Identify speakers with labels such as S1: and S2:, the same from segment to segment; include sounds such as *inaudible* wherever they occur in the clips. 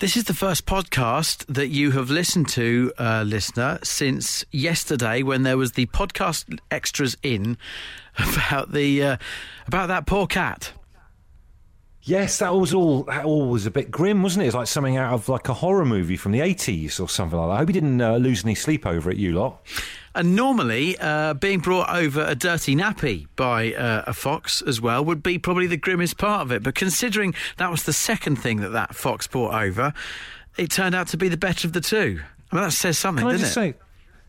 S1: This is the first podcast that you have listened to, uh, listener, since yesterday when there was the podcast extras in about the uh, about that poor cat.
S2: Yes, that was all. That all was a bit grim, wasn't it? It's like something out of like a horror movie from the eighties or something like that. I hope you didn't uh, lose any sleep over it, you lot.
S1: And normally, uh, being brought over a dirty nappy by uh, a fox as well would be probably the grimmest part of it. But considering that was the second thing that that fox brought over, it turned out to be the better of the two. I mean, that says something,
S2: Can I
S1: doesn't it?
S2: say?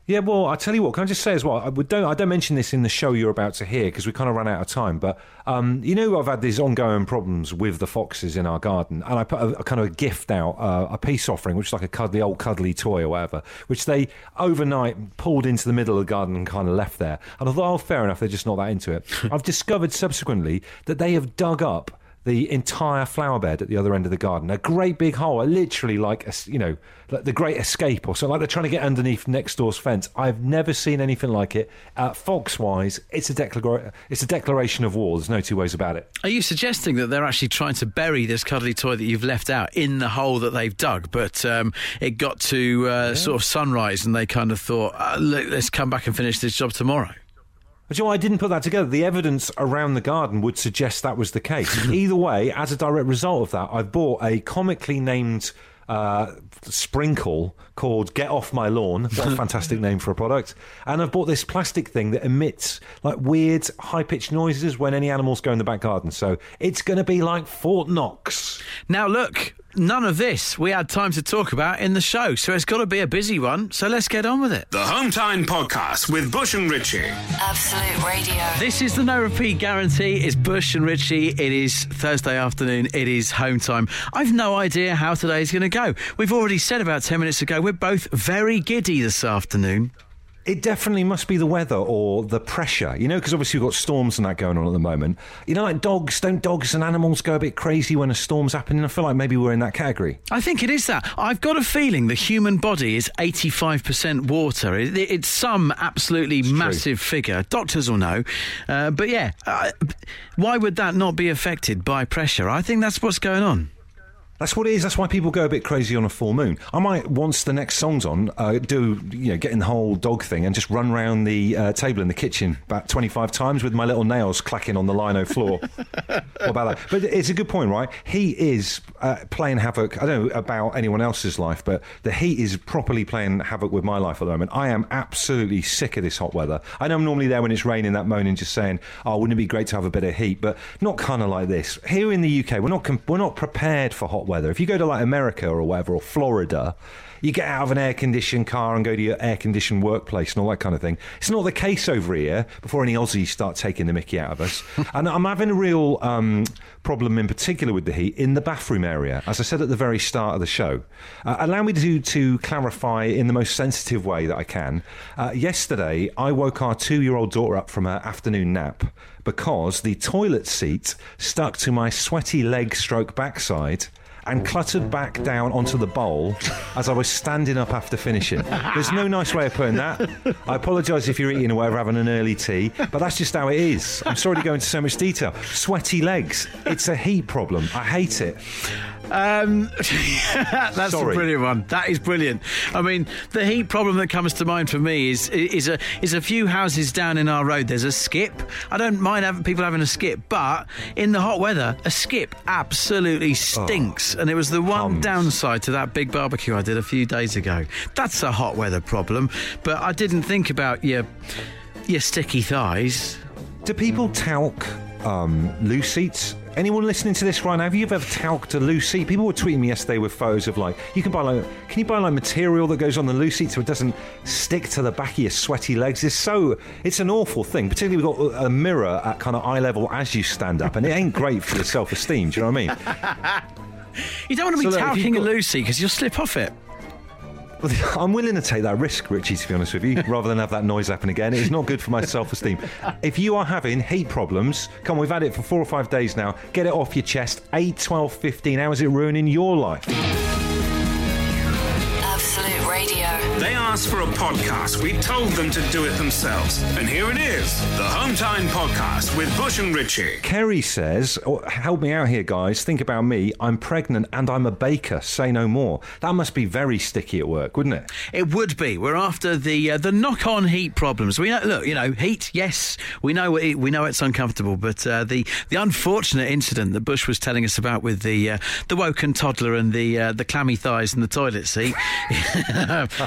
S2: Yeah, well, I tell you what. Can I just say as well? I don't. I don't mention this in the show you're about to hear because we kind of ran out of time. But um, you know, I've had these ongoing problems with the foxes in our garden, and I put a, a kind of a gift out, uh, a peace offering, which is like a cuddly old cuddly toy or whatever, which they overnight pulled into the middle of the garden and kind of left there. And I thought, oh, fair enough, they're just not that into it. *laughs* I've discovered subsequently that they have dug up the entire flower bed at the other end of the garden. A great big hole, literally like a, you know, like the Great Escape or something. Like they're trying to get underneath next door's fence. I've never seen anything like it. Uh, Fox wise, it's a declara- it's a declaration of war. There's no two ways about it.
S1: Are you suggesting that they're actually trying to bury this cuddly toy that you've left out in the hole that they've dug, but um, it got to uh, sort of sunrise and they kind of thought, uh, look, let's come back and finish this job tomorrow?
S2: But you know, I didn't put that together. The evidence around the garden would suggest that was the case. *laughs* Either way, as a direct result of that, I've bought a comically named uh, sprinkle called Get Off My Lawn. What a *laughs* fantastic name for a product. And I've bought this plastic thing that emits like weird, high pitched noises when any animals go in the back garden. So it's going to be like Fort Knox.
S1: Now, look, none of this we had time to talk about in the show, so it's got to be a busy one, so let's get on with it.
S3: The Hometown Podcast with Bush and Richie.
S4: Absolute Radio.
S1: This is the no repeat guarantee. It's Bush and Richie. It is Thursday afternoon. It is home time. I've no idea how today's going to go. We've already said about 10 minutes ago, we're both very giddy this afternoon.
S2: It definitely must be the weather or the pressure, you know, because obviously we've got storms and that going on at the moment. You know, like dogs, don't dogs and animals go a bit crazy when a storm's happening? I feel like maybe we're in that category.
S1: I think it is that. I've got a feeling the human body is 85% water. It, it- it's some absolutely massive figure. Doctors will know. Uh, but yeah, uh, why would that not be affected by pressure? I think that's what's going on.
S2: That's what it is. That's why people go a bit crazy on a full moon. I might, once the next song's on, uh, do you know, get in the whole dog thing and just run round the uh, table in the kitchen about twenty-five times with my little nails clacking on the lino floor. *laughs* what about that? But it's a good point, right? He is uh, playing havoc. I don't know about anyone else's life, but the heat is properly playing havoc with my life at the moment. I am absolutely sick of this hot weather. I know I'm normally there when it's raining, that moaning, just saying, "Oh, wouldn't it be great to have a bit of heat?" But not kind of like this. Here in the UK, we're not com- we're not prepared for hot weather. If you go to like America or whatever or Florida, you get out of an air conditioned car and go to your air conditioned workplace and all that kind of thing. It's not the case over here before any Aussies start taking the mickey out of us. *laughs* and I'm having a real um, problem in particular with the heat in the bathroom area. As I said at the very start of the show, uh, allow me to, to clarify in the most sensitive way that I can. Uh, yesterday, I woke our two year old daughter up from her afternoon nap because the toilet seat stuck to my sweaty leg stroke backside and cluttered back down onto the bowl as I was standing up after finishing. There's no nice way of putting that. I apologise if you're eating or whatever, having an early tea, but that's just how it is. I'm sorry to go into so much detail. Sweaty legs. It's a heat problem. I hate it.
S1: Um, *laughs* that's
S2: Sorry.
S1: a brilliant one. That is brilliant. I mean, the heat problem that comes to mind for me is is a is a few houses down in our road. There's a skip. I don't mind having people having a skip, but in the hot weather, a skip absolutely stinks. and it was the one
S2: Hums.
S1: downside to that big barbecue I did a few days ago. That's a hot weather problem. But I didn't think about your your sticky thighs.
S2: Do people talc um, loose seats? Anyone listening to this right now, have you ever talked a loose seat? People were tweeting me yesterday with photos of like, you can buy like, can you buy like material that goes on the loose seat so it doesn't stick to the back of your sweaty legs? It's so, it's an awful thing. Particularly we've got a mirror at kind of eye level as you stand up, and it ain't great for your self esteem. Do you know what I mean? *laughs*
S1: You don't want to be
S2: So, look, if
S1: talking
S2: you've
S1: a
S2: got-
S1: Lucy because you'll slip off it. *laughs*
S2: I'm willing to take that risk, Richie, to be honest with you, *laughs* rather than have that noise happen again. It's not good for my self esteem. *laughs* If you are having heat problems, come on, we've had it for four or five days now. Get it off your chest. 8, 12, 15. How is it ruining your life?
S3: Asked for a podcast. We told them to do it themselves. And here it is the Hometime Podcast with Bush and Richie.
S2: Kerry says, oh, help me out here, guys. Think about me. I'm pregnant and I'm a baker. Say no more. That must be very sticky at work, wouldn't it?
S1: It would be. We're after the uh, the knock-on heat problems. We know, look, you know, heat. Yes, we know it, we know it's uncomfortable, but uh, the the unfortunate incident that Bush was telling us about with the uh, the woken toddler and the uh, the clammy thighs in the toilet seat. *laughs*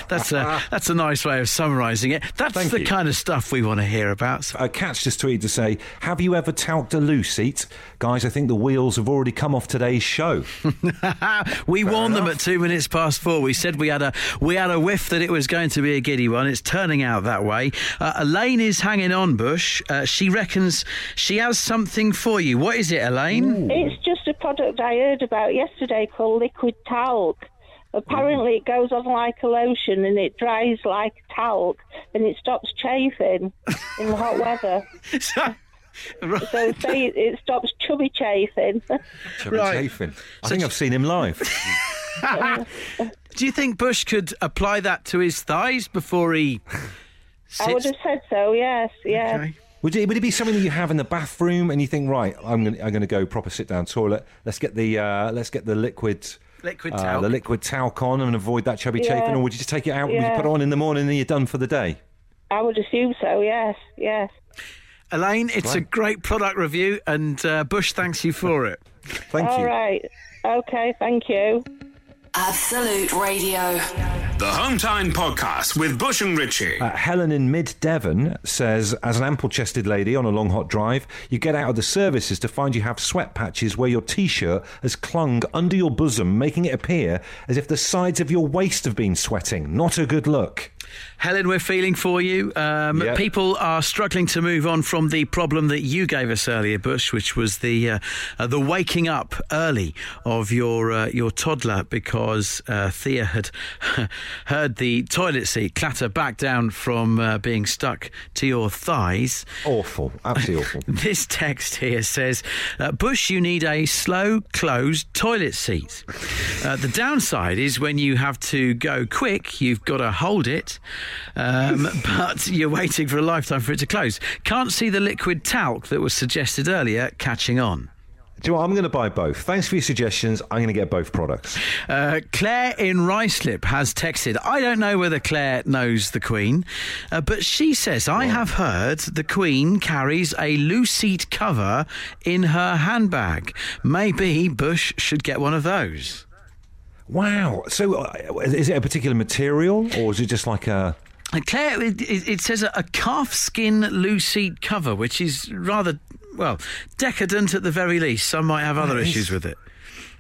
S1: that's a that's a nice way of summarising it. That's
S2: Thank
S1: the
S2: you.
S1: kind of stuff we want to hear about. So-
S2: Uh, Catch just tweeted to say, Have you ever talked a loo seat? Guys, I think the wheels have already come off today's show. *laughs*
S1: we warned them at two minutes past four. We said we had a we had a whiff that it was going to be a giddy one. It's turning out that way. Uh, Elaine is hanging on, Bush. Uh, she reckons she has something for you. What is it, Elaine?
S5: It's just a product I heard about yesterday called liquid talc. Apparently, it goes on like a lotion and it dries like talc and it stops chafing in the hot weather. *laughs*
S1: Right.
S5: So say it, it stops chubby chafing.
S2: Chubby
S1: Right.
S2: chafing. I think I've seen him live. *laughs*
S1: Do you think Bush could apply that to his thighs before he sits?
S5: I would have said so. Yes, yeah.
S1: Okay.
S2: Would it, would it be something that you have in the bathroom and you think, right, I'm going I'm to go proper sit down toilet. Let's get the uh, let's get the liquid
S1: Liquid
S2: uh, the liquid talc on and avoid that chubby
S5: Yeah.
S2: chafing, or would you just take it out? Would you put it on in the morning and you're done for the day?
S5: I would assume so. Yes, yes.
S1: Elaine, it's a great product review, and uh, Bush thanks you for it.
S2: Thank
S5: All
S2: you.
S5: right. Okay. Thank you.
S4: Absolute Radio.
S3: The Hometime Podcast with Bush and Richie.
S2: Uh, Helen in Mid Devon says, as an ample chested lady on a long hot drive, you get out of the services to find you have sweat patches where your t shirt has clung under your bosom, making it appear as if the sides of your waist have been sweating. Not a good look.
S1: Helen, we're feeling for you. Um,
S2: Yep.
S1: People are struggling to move on from the problem that you gave us earlier, Bush, which was the uh, uh, the waking up early of your uh, your toddler because uh, Thea had *laughs* heard the toilet seat clatter back down from uh, being stuck to your thighs.
S2: Awful. Absolutely awful. *laughs*
S1: This text here says, uh, Bush, you need a slow closed toilet seat. Uh, the downside is when you have to go quick, you've got to hold it, um, *laughs* but you're waiting for a lifetime for it to close. Can't see the liquid talc that was suggested earlier catching on.
S2: Do you know what? I'm going to buy both. Thanks for your suggestions. I'm going to get both products.
S1: Uh, Claire in Ruislip has texted. I don't know whether Claire knows the Queen, uh, but she says, I have heard the Queen carries a loose seat cover in her handbag. Maybe Bush should get one of those.
S2: Wow. So, uh, is it a particular material, or is it just like a?
S1: Claire, it, it it says a, a calf skin loose seat cover, which is rather, well, decadent at the very least. Some might have other
S2: That is-
S1: issues with it.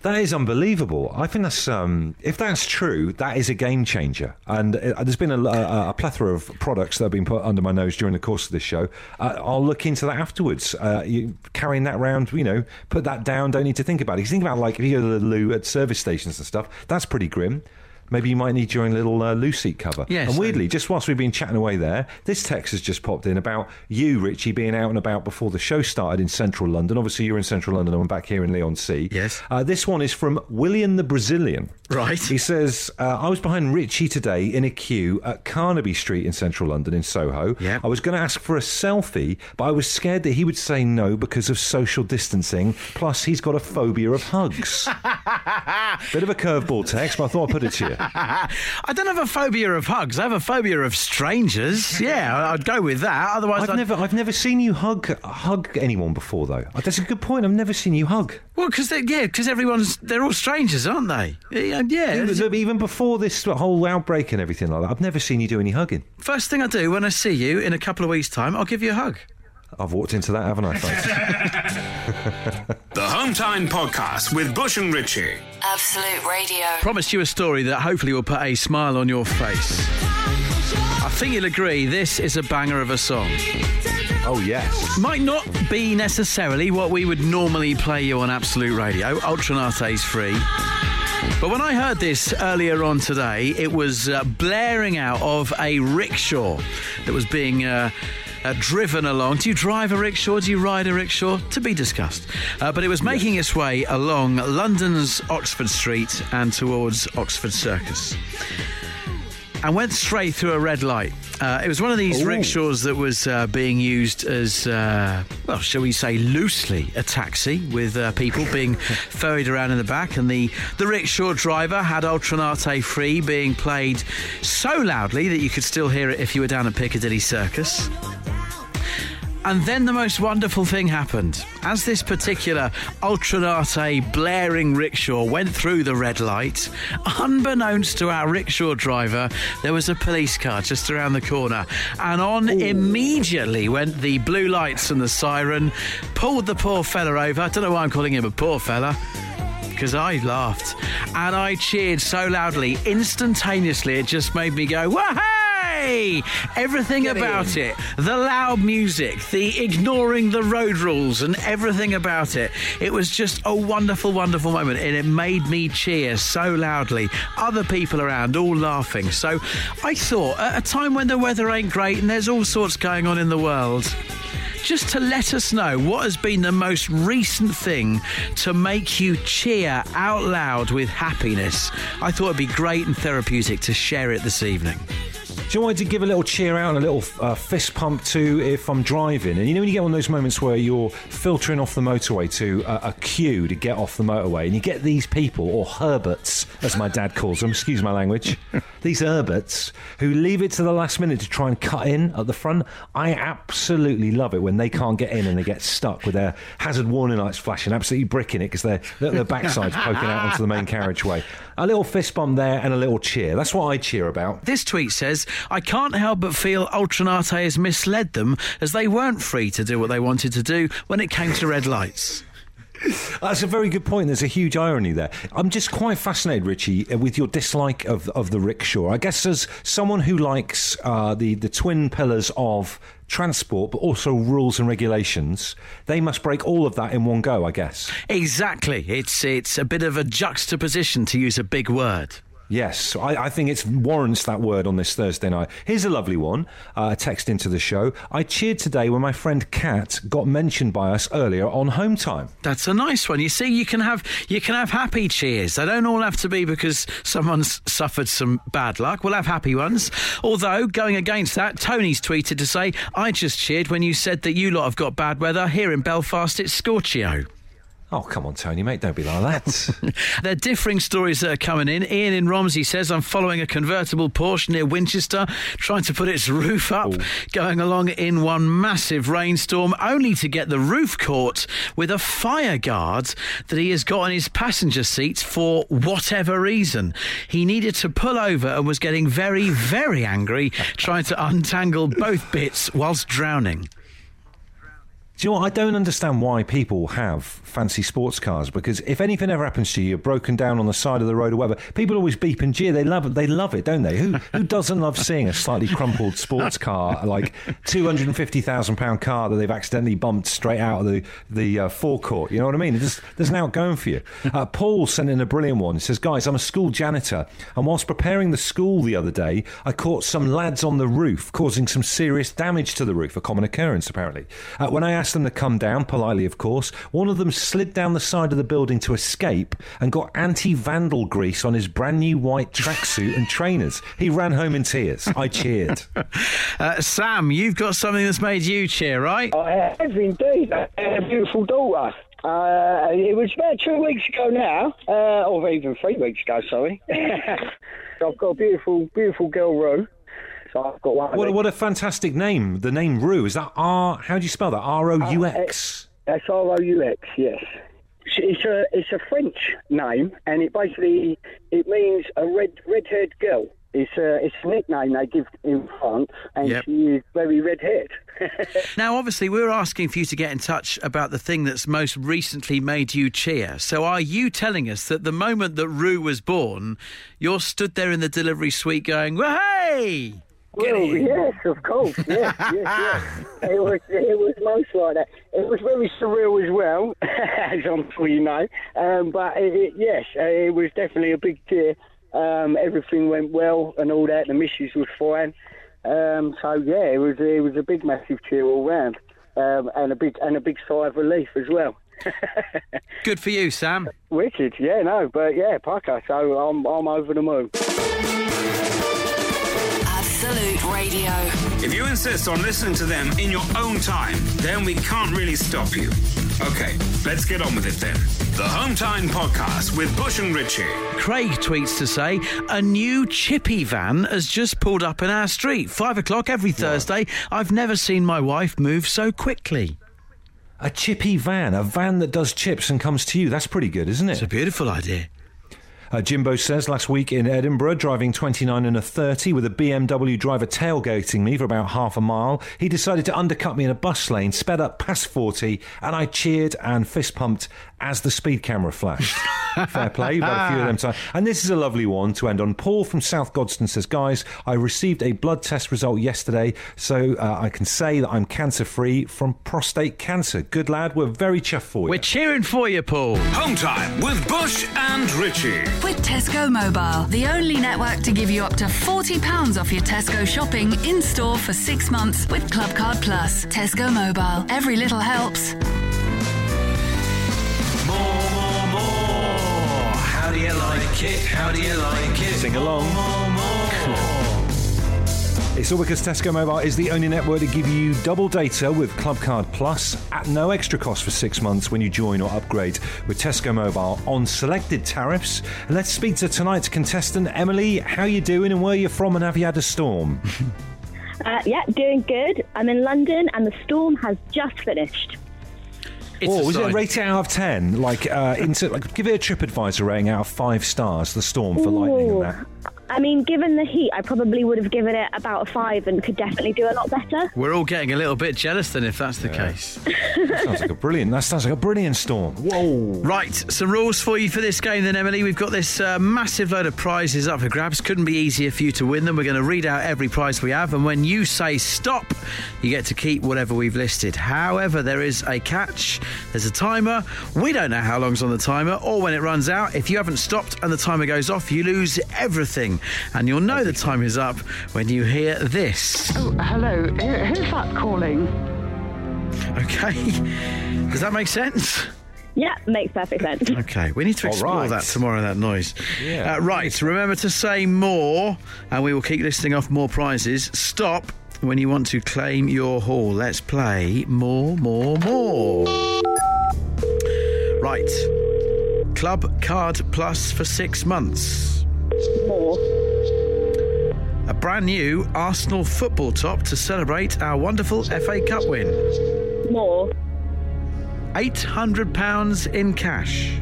S2: That is unbelievable. I think that's um, if that's true, that is a game changer. And uh, there's been a, a, a plethora of products that have been put under my nose during the course of this show. Uh, I'll look into that afterwards. Uh, you carrying that around, you know, put that down. Don't need to think about it. 'Cause think about like if you go to the loo at service stations and stuff. That's pretty grim. Maybe you might need your own little uh, seat cover.
S1: Yes,
S2: and weirdly, just whilst we've been chatting away there, this text has just popped in about you, Richie, being out and about before the show started in central London. Obviously, you're in central London. I'm back here in Leigh-on-Sea.
S1: Yes.
S2: Uh, this one is from William the Brazilian.
S1: Right.
S2: He says, uh, I was behind Richie today in a queue at Carnaby Street in central London in Soho.
S1: Yeah.
S2: I was going to ask for a selfie, but I was scared that he would say no because of social distancing. Plus, he's got a phobia of hugs. *laughs* Bit of a curveball text, but I thought I'd put it to you. *laughs*
S1: I don't have a phobia of hugs. I have a phobia of strangers. Yeah, I'd go with that. Otherwise,
S2: I've
S1: I'd,
S2: never, I've never seen you hug hug anyone before, though. Oh, that's a good point. I've never seen you hug.
S1: well, because yeah, because everyone's they're all strangers, aren't they? Yeah, yeah.
S2: Even, even before this whole outbreak and everything like that, I've never seen you do any hugging.
S1: First thing I do when I see you in a couple of weeks' time, I'll give you a hug.
S2: I've walked into that, haven't I, folks? *laughs*
S3: The Hometime Podcast with Bush and Richie.
S4: Absolute Radio.
S1: Promised you a story that hopefully will put a smile on your face. I think you'll agree this is a banger of a song.
S2: oh, yes.
S1: Might not be necessarily what we would normally play you on Absolute Radio. Ultra Naté's free. But when I heard this earlier on today, it was uh, blaring out of a rickshaw that was being. Uh, uh, driven along. Do you drive a rickshaw? Do you ride a rickshaw? To be discussed. Uh, but it was making its way along London's Oxford Street and towards Oxford Circus. and went straight through a red light. Uh, it was one of these rickshaws that was uh, being used as, uh, well, shall we say, loosely a taxi with uh, people being *laughs* ferried around in the back. And the, the rickshaw driver had Ultra Naté Free being played so loudly that you could still hear it if you were down at Piccadilly Circus. And then the most wonderful thing happened. As this particular Ultra Naté blaring rickshaw went through the red light, unbeknownst to our rickshaw driver, there was a police car just around the corner. And on immediately went the blue lights and the siren, pulled the poor fella over. I don't know why I'm calling him a poor fella because I laughed and I cheered so loudly, instantaneously, it just made me go, Everything about it, the loud music, the ignoring the road rules, and everything about it. It was just a wonderful, wonderful moment, and it made me cheer so loudly. Other people around, all laughing. So I thought, at a time when the weather ain't great and there's all sorts going on in the world, just to let us know what has been the most recent thing to make you cheer out loud with happiness. I thought it'd be great and therapeutic to share it this evening.
S2: Do you want to give a little cheer out and a little uh, fist pump to if I'm driving? And you know when you get one of those moments where you're filtering off the motorway to a, a queue to get off the motorway, and you get these people, or Herberts, as my dad calls them, excuse my language, *laughs* these Herberts who leave it to the last minute to try and cut in at the front. I absolutely love it when they can't get in and they get stuck with their hazard warning lights flashing, absolutely bricking it because their, their, their backside's poking out onto the main carriageway. A little fist bump there and a little cheer. That's what I cheer about.
S1: This tweet says, I can't help but feel Ultra Naté has misled them as they weren't free to do what they wanted to do when it came to red lights.
S2: That's a very good point. There's a huge irony there. I'm just quite fascinated, Richie, uh, with your dislike of, of the rickshaw. I guess as someone who likes uh, the, the twin pillars of transport, but also rules and regulations, they must break all of that in one go, I guess.
S1: Exactly. It's it's a bit of a juxtaposition to use a big word.
S2: Yes, I, I think it warrants that word on this Thursday night. Here's a lovely one, uh, text into the show. I cheered today when my friend Kat got mentioned by us earlier on Home Time.
S1: That's a nice one. You see, you can have you can have happy cheers. They don't all have to be because someone's suffered some bad luck. We'll have happy ones. Although going against that, Tony's tweeted to say, "I just cheered when you said that you lot have got bad weather here in Belfast. It's Scorchio."
S2: Oh, come on, Tony, mate, don't be like that. *laughs*
S1: There are differing stories that are coming in. Ian in Romsey says, I'm following a convertible Porsche near Winchester, trying to put its roof up, going along in one massive rainstorm, only to get the roof caught with a fire guard that he has got on his passenger seat for whatever reason. He needed to pull over and was getting very, very angry, *laughs* trying to untangle both bits whilst drowning.
S2: Do you know what? I don't understand why people have fancy sports cars because if anything ever happens to you, you're broken down on the side of the road or whatever, people always beep and jeer. They love it. They love it, don't they? Who who doesn't love seeing a slightly crumpled sports car, like two hundred and fifty thousand pound car that they've accidentally bumped straight out of the the uh, forecourt? You know what I mean? There's, there's an outgoing for you. Uh, Paul sent in a brilliant one. He says, "Guys, I'm a school janitor, and whilst preparing the school the other day, I caught some lads on the roof causing some serious damage to the roof. A common occurrence, apparently. Uh, when I asked them to come down, politely, of course, one of them slid down the side of the building to escape and got anti-vandal grease on his brand new white tracksuit and trainers. He ran home in tears. I cheered. *laughs*
S1: Uh, Sam, you've got something that's made you cheer, right?
S6: I have indeed. I have a beautiful daughter. Uh, it was about two weeks ago now, uh, or even three weeks ago, sorry. *laughs* I've got a beautiful, beautiful girl, Roux. So I've got one.
S2: What, what a fantastic name. The name Roux. Is that R? How do you spell that? R O U X.
S6: Uh, that's R O U X, yes. It's a it's a French name, and it basically it means a red red haired girl. It's a it's a nickname they give in France, and
S1: Yep.
S6: she is very red haired. *laughs*
S1: Now, obviously, we're asking for you to get in touch about the thing that's most recently made you cheer. So, are you telling us that the moment that Roux was born, you're stood there in the delivery suite going, well, hey! Get
S6: Well,
S1: in.
S6: yes, of course, yes, yes, yes. *laughs* It was, it was most like that. It was very surreal as well, *laughs* as I'm sure you know. Um, but it, it, yes, uh, it was definitely a big cheer. Um, everything went well and all that. The missus was fine. Um, so yeah, it was it was a big, massive cheer all round, um, and a big and a big sigh of relief as well. *laughs*
S1: Good for you, Sam.
S6: Wicked, yeah, no, but yeah, pucker. So I'm I'm over the moon.
S4: Absolute Radio.
S3: If you insist on listening to them in your own time, then we can't really stop you. Okay, let's get on with it then. The Home Time Podcast with Bush and Richie.
S1: Craig tweets to say a new chippy van has just pulled up in our street. Five o'clock every Thursday. I've never seen my wife move so quickly.
S2: A chippy van, a van that does chips and comes to you. That's pretty good, isn't it?
S1: It's a beautiful idea.
S2: Uh, Jimbo says last week in Edinburgh, driving 29 and a 30 with a BMW driver tailgating me for about half a mile, he decided to undercut me in a bus lane, sped up past 40, and I cheered and fist pumped as the speed camera flashed. *laughs* Fair play, you've had a few of them times. And this is a lovely one to end on. Paul from South Godstone says, Guys, I received a blood test result yesterday, so uh, I can say that I'm cancer free from prostate cancer. Good lad, we're very chuffed for you.
S1: We're cheering for you, Paul.
S3: Home Time with Bush and Richie.
S7: With Tesco Mobile, the only network to give you up to £40 off your Tesco shopping in store for six months with Clubcard Plus. Tesco Mobile, every little helps.
S1: More, more, more. How do you like it? How do you like it?
S2: Sing along. More, more, It's all because Tesco Mobile is the only network to give you double data with Clubcard Plus at no extra cost for six months when you join or upgrade with Tesco Mobile on selected tariffs. And let's speak to tonight's contestant, Emily. How you doing and where you from and have you had a storm? *laughs*
S8: Uh, yeah, doing good. I'm in London and the storm has just finished.
S1: It's
S2: oh,
S1: a
S2: was it
S1: sign.
S2: rated out of ten? Like, uh, into like, give it a TripAdvisor rating out of five stars. The storm for lightning and that.
S8: I mean, given the heat, I probably would have given it about a five and could definitely do a lot better.
S1: We're all getting a little bit jealous then, if that's the case. *laughs*
S2: Sounds like a brilliant. That sounds like a brilliant storm. Whoa.
S1: Right, some rules for you for this game then, Emily. We've got this uh, massive load of prizes up for grabs. Couldn't be easier for you to win them. We're going to read out every prize we have, and when you say stop, you get to keep whatever we've listed. However, there is a catch. There's a timer. We don't know how long's on the timer or when it runs out. If you haven't stopped and the timer goes off, you lose everything. And you'll know the time is up when you hear this.
S9: Oh, hello. Who's that calling?
S1: Okay? *laughs* Does that make sense?
S8: Yeah, makes perfect sense.
S1: Okay, we need to
S2: All
S1: explore
S2: right.
S1: that tomorrow, that noise.
S2: Yeah.
S1: Uh, right, remember to say more, and we will keep listing off more prizes. Stop when you want to claim your haul. Let's play more, more, more. Right. Clubcard Plus for six months.
S8: More.
S1: A brand new Arsenal football top to celebrate our wonderful FA Cup win.
S8: More.
S1: £800 in cash.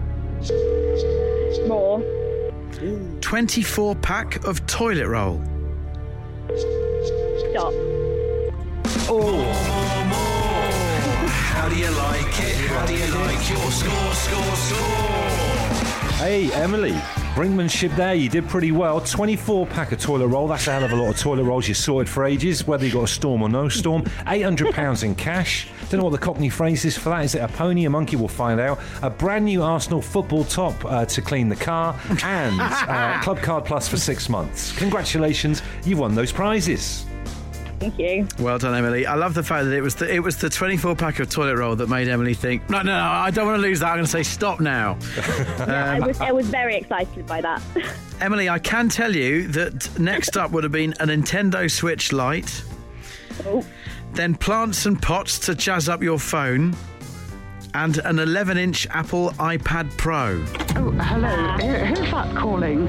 S8: More.
S1: 24 pack of toilet roll.
S8: Stop. Oh. More.
S1: How do you like it? How do you like your score, score, score?
S2: Hey, Emily. Brinkmanship there, you did pretty well. 24 pack of toilet roll, that's a hell of a lot of toilet rolls you sorted for ages, whether you got a storm or no storm. £800 in cash. Don't know what the Cockney phrase is for that. Is it a pony, a monkey? We'll find out. A brand new Arsenal football top uh, to clean the car, and uh, *laughs* Clubcard Plus for six months. Congratulations, you won those prizes.
S8: Thank you.
S1: Well done, Emily. I love the fact that it was the, it was the 24 pack of toilet roll that made Emily think, no, no, no, I don't want to lose that. I'm going to say stop now. *laughs*
S8: Um, I was I was very excited by that. *laughs*
S1: Emily, I can tell you that next up would have been a Nintendo Switch Lite,
S8: Oh.
S1: then plants and pots to jazz up your phone, and an 11 inch Apple iPad Pro.
S9: Oh, hello. Uh, who's that calling?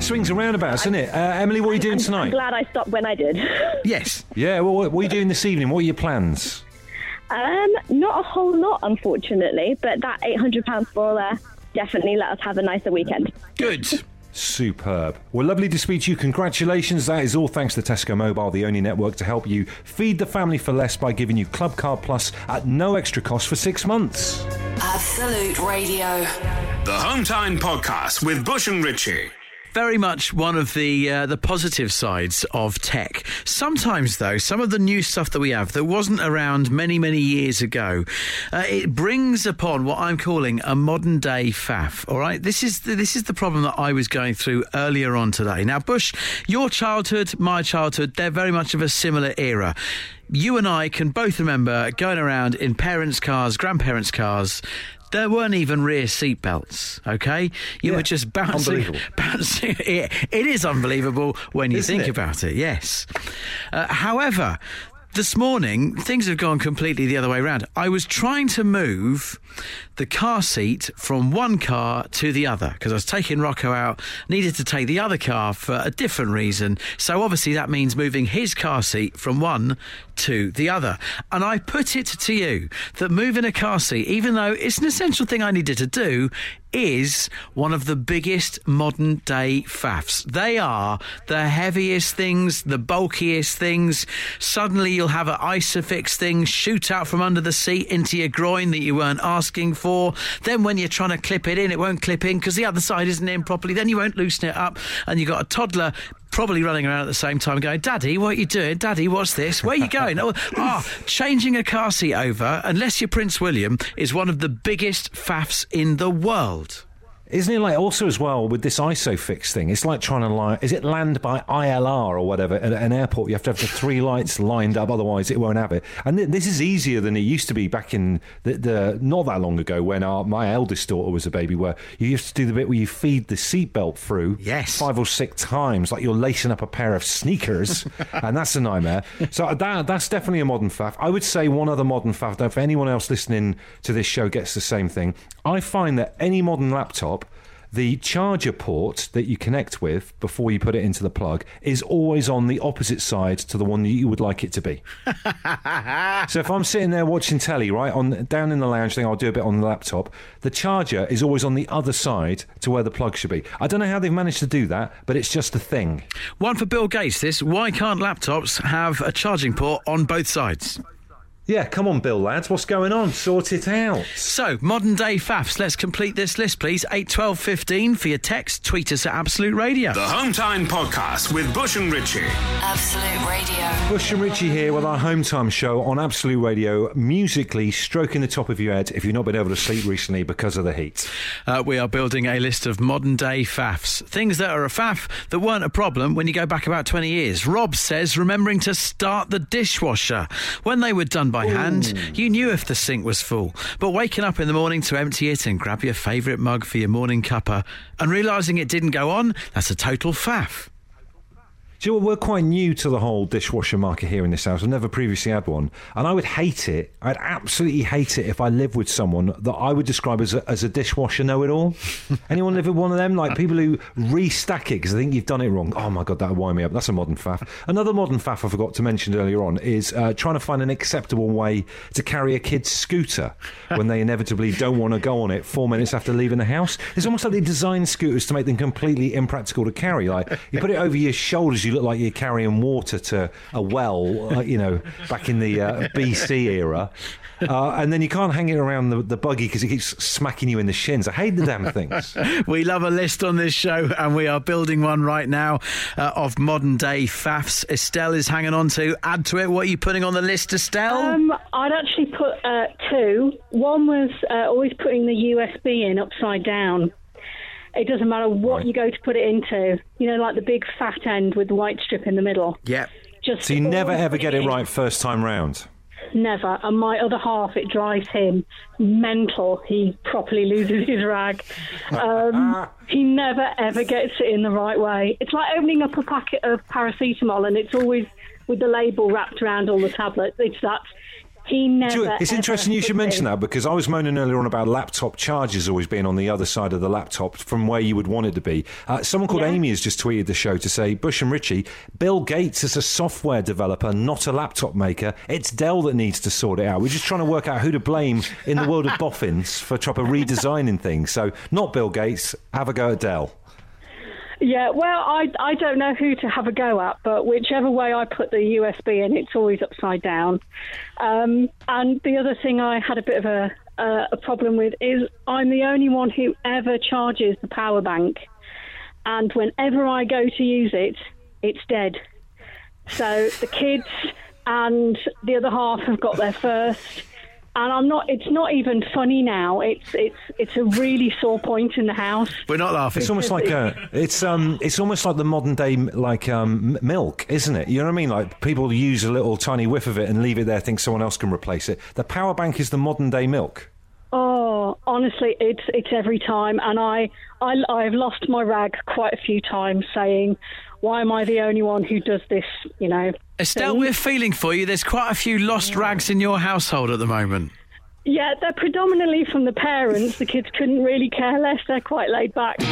S2: Swings and roundabouts, isn't it? Uh, Emily, what are you doing
S8: I'm
S2: tonight?
S8: glad I stopped when I did. *laughs*
S1: Yes.
S2: Yeah, well, what what are you doing this evening? What are your plans?
S8: Um, not a whole lot, unfortunately, but that £800 will uh, definitely let us have a nicer weekend.
S1: Good.
S2: Superb. Well, lovely to speak to you. Congratulations. That is all thanks to Tesco Mobile, the only network to help you feed the family for less by giving you Clubcard Plus at no extra cost for six months.
S4: Absolute Radio.
S3: The Home Time Podcast with Bush and Richie.
S1: Very much one of the uh, the positive sides of tech. Sometimes, though, some of the new stuff that we have that wasn't around many many years ago, uh, it brings upon what I'm calling a modern day faff. All right, this is the, this is the problem that I was going through earlier on today. Now, Bush, your childhood, my childhood, they're very much of a similar era. You and I can both remember going around in parents' cars, grandparents' cars There weren't even rear seat belts, okay? You
S2: Yeah,
S1: were just bouncing. *laughs* bouncing it, it is unbelievable when you
S2: Isn't
S1: think
S2: it?
S1: about it, yes. Uh, however, this morning, things have gone completely the other way around. I was trying to move the car seat from one car to the other because I was taking Rocco out, needed to take the other car for a different reason. So obviously that means moving his car seat from one to the other. And I put it to you that moving a car seat, even though it's an essential thing I needed to do, is one of the biggest modern day faffs. They are the heaviest things, the bulkiest things. Suddenly you'll have an Isofix thing shoot out from under the seat into your groin that you weren't asking for. Then when you're trying to clip it in, it won't clip in because the other side isn't in properly. Then you won't loosen it up and you've got a toddler probably running around at the same time going, Daddy, what are you doing? Daddy, what's this? Where are you going? oh, *laughs* ah, changing a car seat over, unless you're Prince William, is one of the biggest faffs in the world.
S2: Isn't it like also as well with this ISOFIX thing? It's like trying to line. Is it land by ILS or whatever at an airport? You have to have the three *laughs* lights lined up, otherwise it won't have it. And th- this is easier than it used to be back in the, the not that long ago when our, my eldest daughter was a baby, where you used to do the bit where you feed the seatbelt through
S1: Yes.
S2: five or six times, like you're lacing up a pair of sneakers, *laughs* and that's a nightmare. So that that's definitely a modern faff. I would say one other modern faff. If anyone else listening to this show gets the same thing, I find that any modern laptop. The charger port that you connect with before you put it into the plug is always on the opposite side to the one that you would like it to be. *laughs* so if I'm sitting there watching telly, right, on down in the lounge thing, I'll do a bit on the laptop. The charger is always on the other side to where the plug should be. I don't know how they've managed to do that, but it's just a thing.
S1: One for Bill Gates. This why can't laptops have a charging port on both sides?
S2: Yeah, come on, Bill, lads, what's going on? Sort it out.
S1: So, modern day faffs. Let's complete this list, please. 8, 12, 15 for your text. Tweet us at Absolute Radio.
S3: The Home Time Podcast with Bush and Richie.
S4: Absolute Radio.
S2: Bush and Richie here with our home time show on Absolute Radio, musically stroking the top of your head if you've not been able to sleep recently because of the heat.
S1: Uh, we are building a list of modern day faffs. Things that are a faff that weren't a problem when you go back about 20 years. Rob says remembering to start the dishwasher. When they were done by hand, you knew if the sink was full. But waking up in the morning to empty it and grab your favourite mug for your morning cuppa and realising it didn't go on, that's a total faff.
S2: Do you know? We're quite new to the whole dishwasher market here in this house. I've never previously had one. And I would hate it. I'd absolutely hate it if I lived with someone that I would describe as a, as a dishwasher know it all. *laughs* Anyone live with one of them? Like people who restack it because they think you've done it wrong. Oh my God, that would wind me up. That's a modern faff. Another modern faff I forgot to mention earlier on is uh, trying to find an acceptable way to carry a kid's scooter when they *laughs* inevitably don't want to go on it four minutes after leaving the house. It's almost like they design scooters to make them completely impractical to carry. Like you put it over your shoulders, you look like you're carrying water to a well, uh, you know, back in the uh, BC era. Uh, and then you can't hang it around the, the buggy because it keeps smacking you in the shins. I hate the damn things. *laughs*
S1: We love a list on this show, and we are building one right now uh, of modern day faffs. Estelle is hanging on to. Add to it. What are you putting on the list, Estelle?
S10: Um, I'd actually put uh, two. One was uh, always putting the USB in upside down. It doesn't matter what
S2: Right.
S10: you go to put it into. You know, like the big fat end with the white strip in the middle.
S1: yep.
S10: Just
S2: So you never ever get it right first time round.
S10: Never. And my other half, it drives him mental. He properly loses his rag. Um, *laughs* he never ever gets it in the right way. It's like opening up a packet of paracetamol, and it's always with the label wrapped around all the tablets. It's that. He never.
S2: It's interesting you should mention that because I was moaning earlier on about laptop chargers always being on the other side of the laptop from where you would want it to be. Uh, someone called
S10: Yeah.
S2: Amy has just tweeted the show to say, Bush and Richie, Bill Gates is a software developer, not a laptop maker. It's Dell that needs to sort it out. We're just trying to work out who to blame in the world of boffins for to redesigning things. So, not Bill Gates, have a go at Dell.
S10: Yeah, well, I, I don't know who to have a go at, but whichever way I put the USB in, it's always upside down. Um, and the other thing I had a bit of a, uh, a problem with is I'm the only one who ever charges the power bank. And whenever I go to use it, it's dead. So the kids and the other half have got there first. And I'm not. It's not even funny now. It's it's it's a really sore point in the house.
S1: We're not laughing.
S2: It's almost like a, it's um, it's almost like the modern day like um, milk, isn't it? You know what I mean? Like people use a little tiny whiff of it and leave it there, think someone else can replace it. The power bank is the modern day milk.
S10: Oh, honestly, it's it's every time, and I, I I've lost my rag quite a few times, saying, "Why am I the only one who does this?" You know.
S1: Estelle,
S10: thing.
S1: we're feeling for you. There's quite a few lost rags in your household at the moment.
S10: Yeah, they're predominantly from the parents. The kids couldn't really care less. They're quite laid back.
S3: The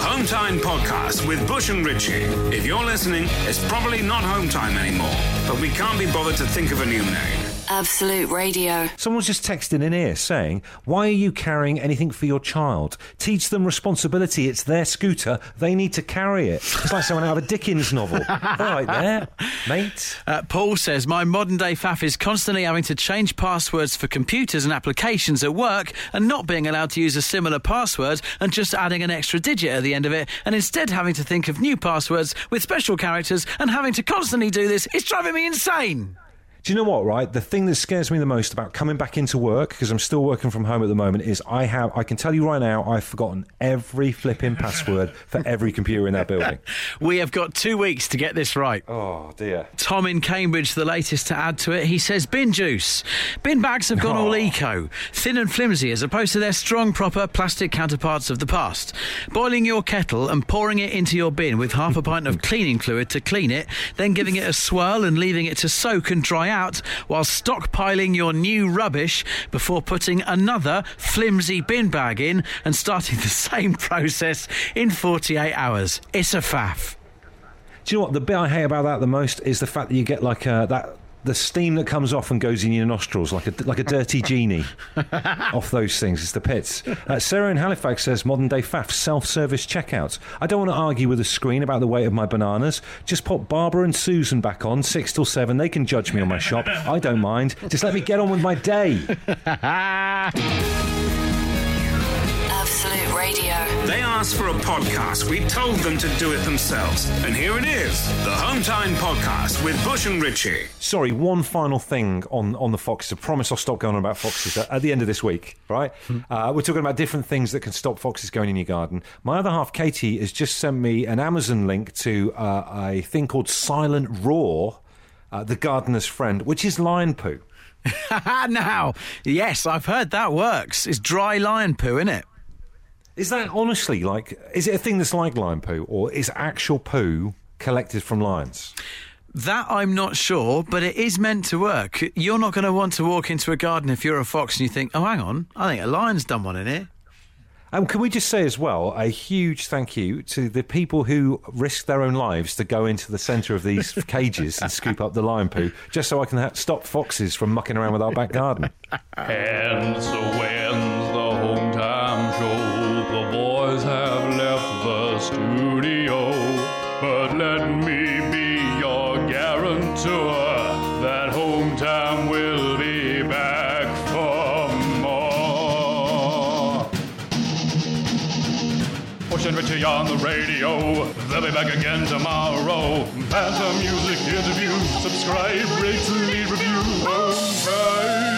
S3: Home Time Podcast with Bush and Richie. If you're listening, it's probably not Home Time anymore, but we can't be bothered to think of a new name.
S4: Absolute Radio.
S2: Someone's just texting in here saying, Why are you carrying anything for your child? Teach them responsibility. It's their scooter. They need to carry it. It's like someone out of a Dickens novel. *laughs* All right, there, mate.
S1: Uh, Paul says, My modern day faff is constantly having to change passwords for computers and applications at work and not being allowed to use a similar password and just adding an extra digit at the end of it and instead having to think of new passwords with special characters and having to constantly do this. It's driving me insane.
S2: Do you know what, right? The thing that scares me the most about coming back into work, because I'm still working from home at the moment, is I have, I can tell you right now, I've forgotten every flipping password for every computer in that building. *laughs*
S1: We have got two weeks to get this right.
S2: Oh, dear.
S1: Tom in Cambridge, the latest to add to it. He says bin juice. Bin bags have gone all eco, thin and flimsy as opposed to their strong, proper plastic counterparts of the past. Boiling your kettle and pouring it into your bin with half a pint of *laughs* cleaning fluid to clean it, then giving it a swirl and leaving it to soak and dry out while stockpiling your new rubbish before putting another flimsy bin bag in and starting the *laughs* same process in 48 hours. It's a faff.
S2: Do you know what? The bit I hate about that the most is the fact that you get like uh, that. The steam that comes off and goes in your nostrils like a like a dirty genie *laughs* off those things. It's the pits. Uh, Sarah in Halifax says modern day faff self service checkouts. I don't want to argue with a screen about the weight of my bananas. Just pop Barbara and Susan back on six till seven. They can judge me on my shop. I don't mind. Just let me get on with my day. *laughs*
S3: asked for a podcast. We told them to do it themselves. And here it is the Home Time Podcast with Bush and Richie.
S2: Sorry, one final thing on, on the foxes. I promise I'll stop going on about foxes at, at the end of this week, right? *laughs* Uh, we're talking about different things that can stop foxes going in your garden. My other half, Katie, has just sent me an Amazon link to uh, a thing called Silent Roar, uh, the gardener's friend, which is lion poo. *laughs*
S1: now, yes, I've heard that works. It's dry lion poo, isn't it?
S2: Is that honestly like, is it a thing that's like lion poo, or is actual poo collected from lions?
S1: That I'm not sure, but it is meant to work. You're not going to want to walk into a garden if you're a fox and you think, oh, hang on, I think a lion's done one in here.
S2: Um, can we just say as well a huge thank you to the people who risk their own lives to go into the centre of these *laughs* cages and scoop up the lion poo, just so I can ha- stop foxes from mucking around with our back garden. *laughs*
S11: back again tomorrow. Phantom Music Interview. Subscribe, rate, and leave review. Oh, bye.